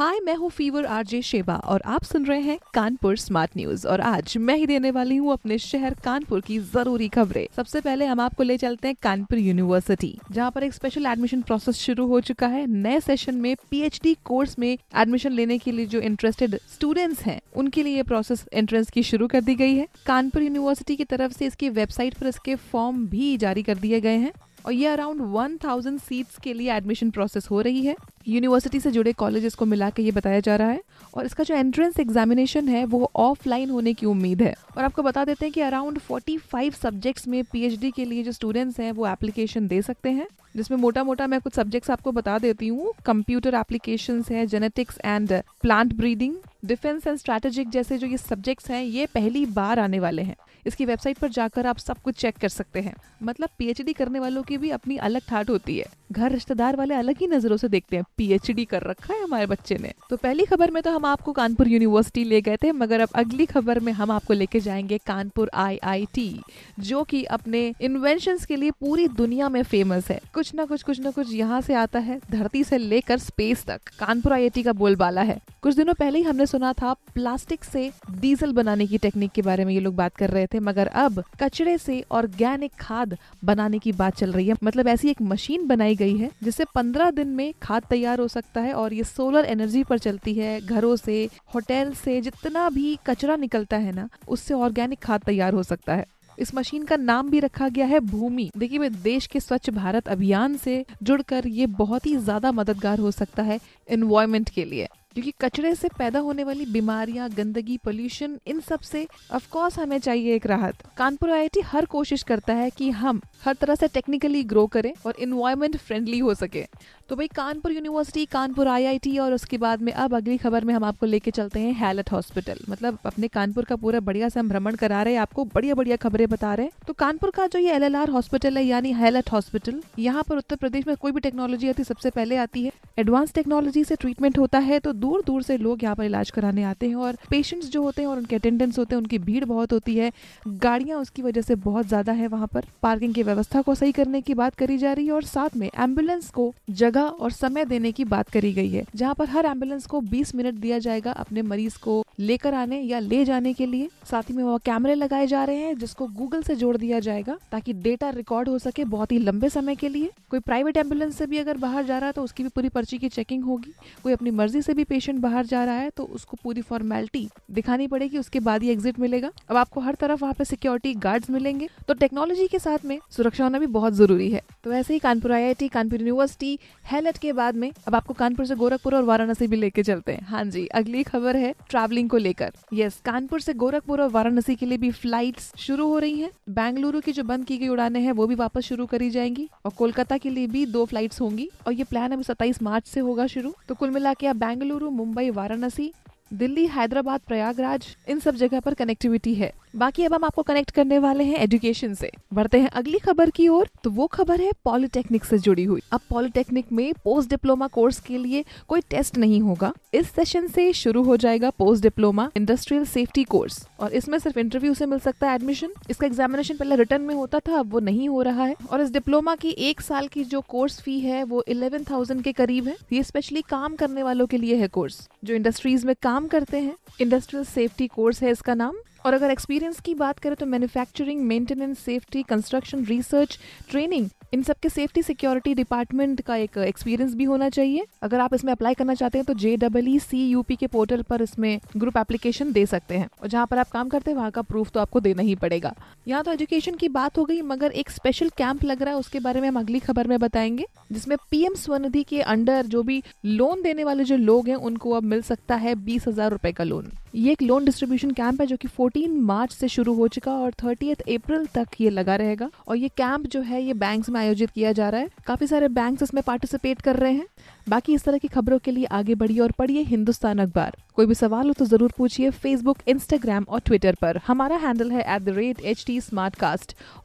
हाय मैं हूँ fever RJ Sheba और आप सुन रहे हैं कानपुर स्मार्ट न्यूज़ और आज मैं ही देने वाली हूँ अपने शहर कानपुर की ज़रूरी खबरें। सबसे पहले हम आपको ले चलते हैं कानपुर यूनिवर्सिटी जहाँ पर एक स्पेशल एडमिशन प्रोसेस शुरू हो चुका है। नए सेशन में पीएचडी कोर्स में एडमिशन लेने के लिए जो इंटरेस्टेड स्टूडेंट्स हैं, उनके लिए ये प्रोसेस एंट्रेंस की शुरू कर दी गई है। कानपुर यूनिवर्सिटी की तरफ़ से इसकी वेबसाइट पर इसके फॉर्म भी जारी कर दिए गए हैं। और ये अराउंड 1000 सीट्स के लिए एडमिशन प्रोसेस हो रही है। यूनिवर्सिटी से जुड़े कॉलेजेस को मिला के ये बताया जा रहा है। और इसका जो एंट्रेंस एग्जामिनेशन है, वो ऑफलाइन होने की उम्मीद है। और आपको बता देते हैं कि अराउंड 45 सब्जेक्ट्स में पीएचडी के लिए जो स्टूडेंट्स हैं, वो एप्लीकेशन दे सकते हैं। जिसमें मोटा मोटा मैं कुछ सब्जेक्ट्स आपको बता देती हूँ। कंप्यूटर एप्लीकेशन है genetics and plant breeding defence and strategic जैसे जो ये सब्जेक्ट्स हैं, ये पहली बार आने वाले हैं। इसकी वेबसाइट पर जाकर आप सब कुछ चेक कर सकते हैं। मतलब पीएचडी करने वालों की भी अपनी अलग ठाट होती है। घर रिश्तेदार वाले अलग ही नज़रों से देखते हैं। पीएचडी कर रखा है हमारे बच्चे ने। तो पहली खबर में तो हम आपको कानपुर यूनिवर्सिटी ले गए थे, मगर अब अगली खबर में हम आपको लेके जाएँगे कानपुर आईआईटी जो कि अपने इन्वेंशन के लिए पूरी दुनिया में फ़ेमस है। कुछ ना कुछ कुछ ना कुछ यहाँ से आता है, धरती से लेकर स्पेस तक। कानपुर आईआईटी का बोलबाला है। कुछ दिनों पहले ही हमने सुना था प्लास्टिक से डीजल बनाने की टेक्निक के बारे में ये लोग बात कर रहे थे, मगर अब कचरे से ऑर्गेनिक खाद बनाने की बात चल रही है। मतलब ऐसी एक मशीन बनाई गई है, जिससे पंद्रह दिन में खाद तैयार हो सकता है और ये सोलर एनर्जी पर चलती है, घरों से होटल से, जितना भी कचरा निकलता है ना, उससे ऑर्गेनिक खाद तैयार हो सकता है। इस मशीन का नाम भी रखा गया है भूमि। देखिए देश के स्वच्छ भारत अभियान से जुड़कर ये बहुत ही ज़्यादा मददगार हो सकता है एनवायरमेंट के लिए। क्योंकि कचरे से पैदा होने वाली बीमारियाँ, गंदगी पोल्यूशन इन सबसे ऑफ़ कोर्स हमें चाहिए एक राहत। कानपुर आईआईटी हर कोशिश करता है कि हम हर तरह से टेक्निकली ग्रो करें और इन्वायरमेंट फ्रेंडली हो सके। तो भाई कानपुर यूनिवर्सिटी कानपुर आईआईटी और उसके बाद में अब अगली खबर में हम आपको लेके चलते हैं हैलट हॉस्पिटल मतलब अपने कानपुर का पूरा बढ़िया से हम भ्रमण करा रहे हैं, आपको बढ़िया बढ़िया खबरें बता रहे हैं। तो कानपुर का जो ये एलएलआर हॉस्पिटल है, यानी हैलट हॉस्पिटल यहाँ पर उत्तर प्रदेश में कोई भी टेक्नोलॉजी आती सबसे पहले आती है। एडवांस टेक्नोलॉजी से ट्रीटमेंट होता है तो दूर दूर से लोग यहाँ पर इलाज कराने आते हैं और पेशेंट्स जो होते हैं और उनके अटेंडेंट्स होते हैं, उनकी भीड़ बहुत होती है। गाड़ियाँ उसकी वजह से बहुत ज़्यादा है वहाँ पर। पार्किंग की व्यवस्था को सही करने की बात करी जा रही है और साथ में एंबुलेंस को जगह और समय देने की बात करी गई है, जहाँ पर हर एंबुलेंस को 20 मिनट दिया जाएगा अपने मरीज़ को लेकर आने या ले जाने के लिए। साथ ही में वहाँ कैमरे लगाए जा रहे हैं, जिसको गूगल से जोड़ दिया जाएगा ताकि डेटा रिकॉर्ड हो सके बहुत ही लंबे समय के लिए। कोई प्राइवेट एंबुलेंस से भी अगर बाहर जा रहा है तो उसकी भी पूरी पर्ची की चेकिंग होगी। कोई अपनी मर्ज़ी से भी पेशेंट बाहर जा रहा है तो उसको पूरी फॉर्मेलिटी दिखानी पड़ेगी, उसके बाद ही एग्जिट मिलेगा। अब आपको हर तरफ़ वहाँ पे सिक्योरिटी गार्ड्स मिलेंगे। तो टेक्नोलॉजी के साथ में सुरक्षा होना भी बहुत ज़रूरी है। तो ऐसे ही कानपुर आई कानपुर यूनिवर्सिटी हेलट के बाद में अब आपको कानपुर से गोरखपुर और वाराणसी भी लेके चलते हैं। हाँ जी, अगली खबर है ट्रैवलिंग को लेकर। यस कानपुर से गोरखपुर और वाराणसी के लिए भी फ़्लाइट शुरू हो रही है। बेंगलुरु की जो बंद की गई उड़ाने हैं, वो भी वापस शुरू करी जाएँगी। और कोलकाता के लिए भी दो फ्लाइट्स होंगी। और ये प्लान अभी सत्ताईस मार्च से होगा शुरू। तो कुल मिला के आप बेंगलुरु मुंबई वाराणसी दिल्ली हैदराबाद प्रयागराज इन सब जगह पर कनेक्टिविटी है। बाकी अब हम आपको कनेक्ट करने वाले हैं एजुकेशन से। बढ़ते हैं अगली खबर की ओर। तो वो खबर है पॉलिटेक्निक से जुड़ी हुई। अब पॉलिटेक्निक में पोस्ट डिप्लोमा कोर्स के लिए कोई टेस्ट नहीं होगा। इस सेशन से शुरू हो जाएगा post diploma industrial safety course और इसमें सिर्फ़ इंटरव्यू से मिल सकता है एडमिशन इसका एग्जामिनेशन पहले रिटर्न में होता था, अब वो नहीं हो रहा है। और इस डिप्लोमा की एक साल की जो कोर्स फ़ी है, वो इलेवन थाउज़ेंड के करीब है। ये स्पेशली काम करने वालों के लिए है कोर्स जो इंडस्ट्रीज़ में काम करते हैं। इंडस्ट्रियल सेफ्टी कोर्स है इसका नाम। और अगर एक्सपीरियंस की बात करें तो manufacturing maintenance safety construction research training इन सब के सेफ्टी सिक्योरिटी डिपार्टमेंट का एक एक्सपीरियंस भी होना चाहिए। अगर आप इसमें अप्लाई करना चाहते हैं तो जे डबल सी यूपी के पोर्टल पर इसमें ग्रुप एप्लीकेशन दे सकते हैं। और जहाँ पर आप काम करते हैं, वहाँ का प्रूफ तो आपको देना ही पड़ेगा। यहाँ तो एजुकेशन की बात हो गई, मगर एक स्पेशल कैंप लग रहा है, उसके बारे में हम अगली खबर में बताएँगे, जिसमें पीएम स्वनिधि के अंडर जो भी लोन देने वाले जो लोग हैं, उनको अब मिल सकता है बीस हज़ार रुपए का लोन ये एक लोन डिस्ट्रीब्यूशन कैंप है, जो कि 14 मार्च से शुरू हो चुका और थर्टी अप्रैल तक ये लगा रहेगा। और ये कैंप जो है, ये बैंक्स में आयोजित किया जा रहा है। काफ़ी सारे बैंक इसमें पार्टिसिपेट कर रहे हैं। बाकी इस तरह की खबरों के लिए आगे बढ़िए और पढ़िए हिंदुस्तान अखबार। कोई भी सवाल हो तो ज़रूर पूछिए फेसबुक इंस्टाग्राम और ट्विटर पर। हमारा हैंडल है at the rate H T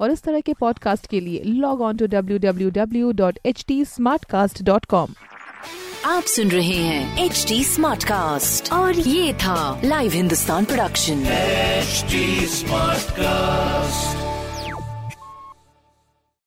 और इस तरह के पॉडकास्ट के लिए log on to W W W dot H T smart cast dot com आप सुन रहे हैं एच डी स्मार्ट कास्ट और ये था live Hindustan production HD Smartcast.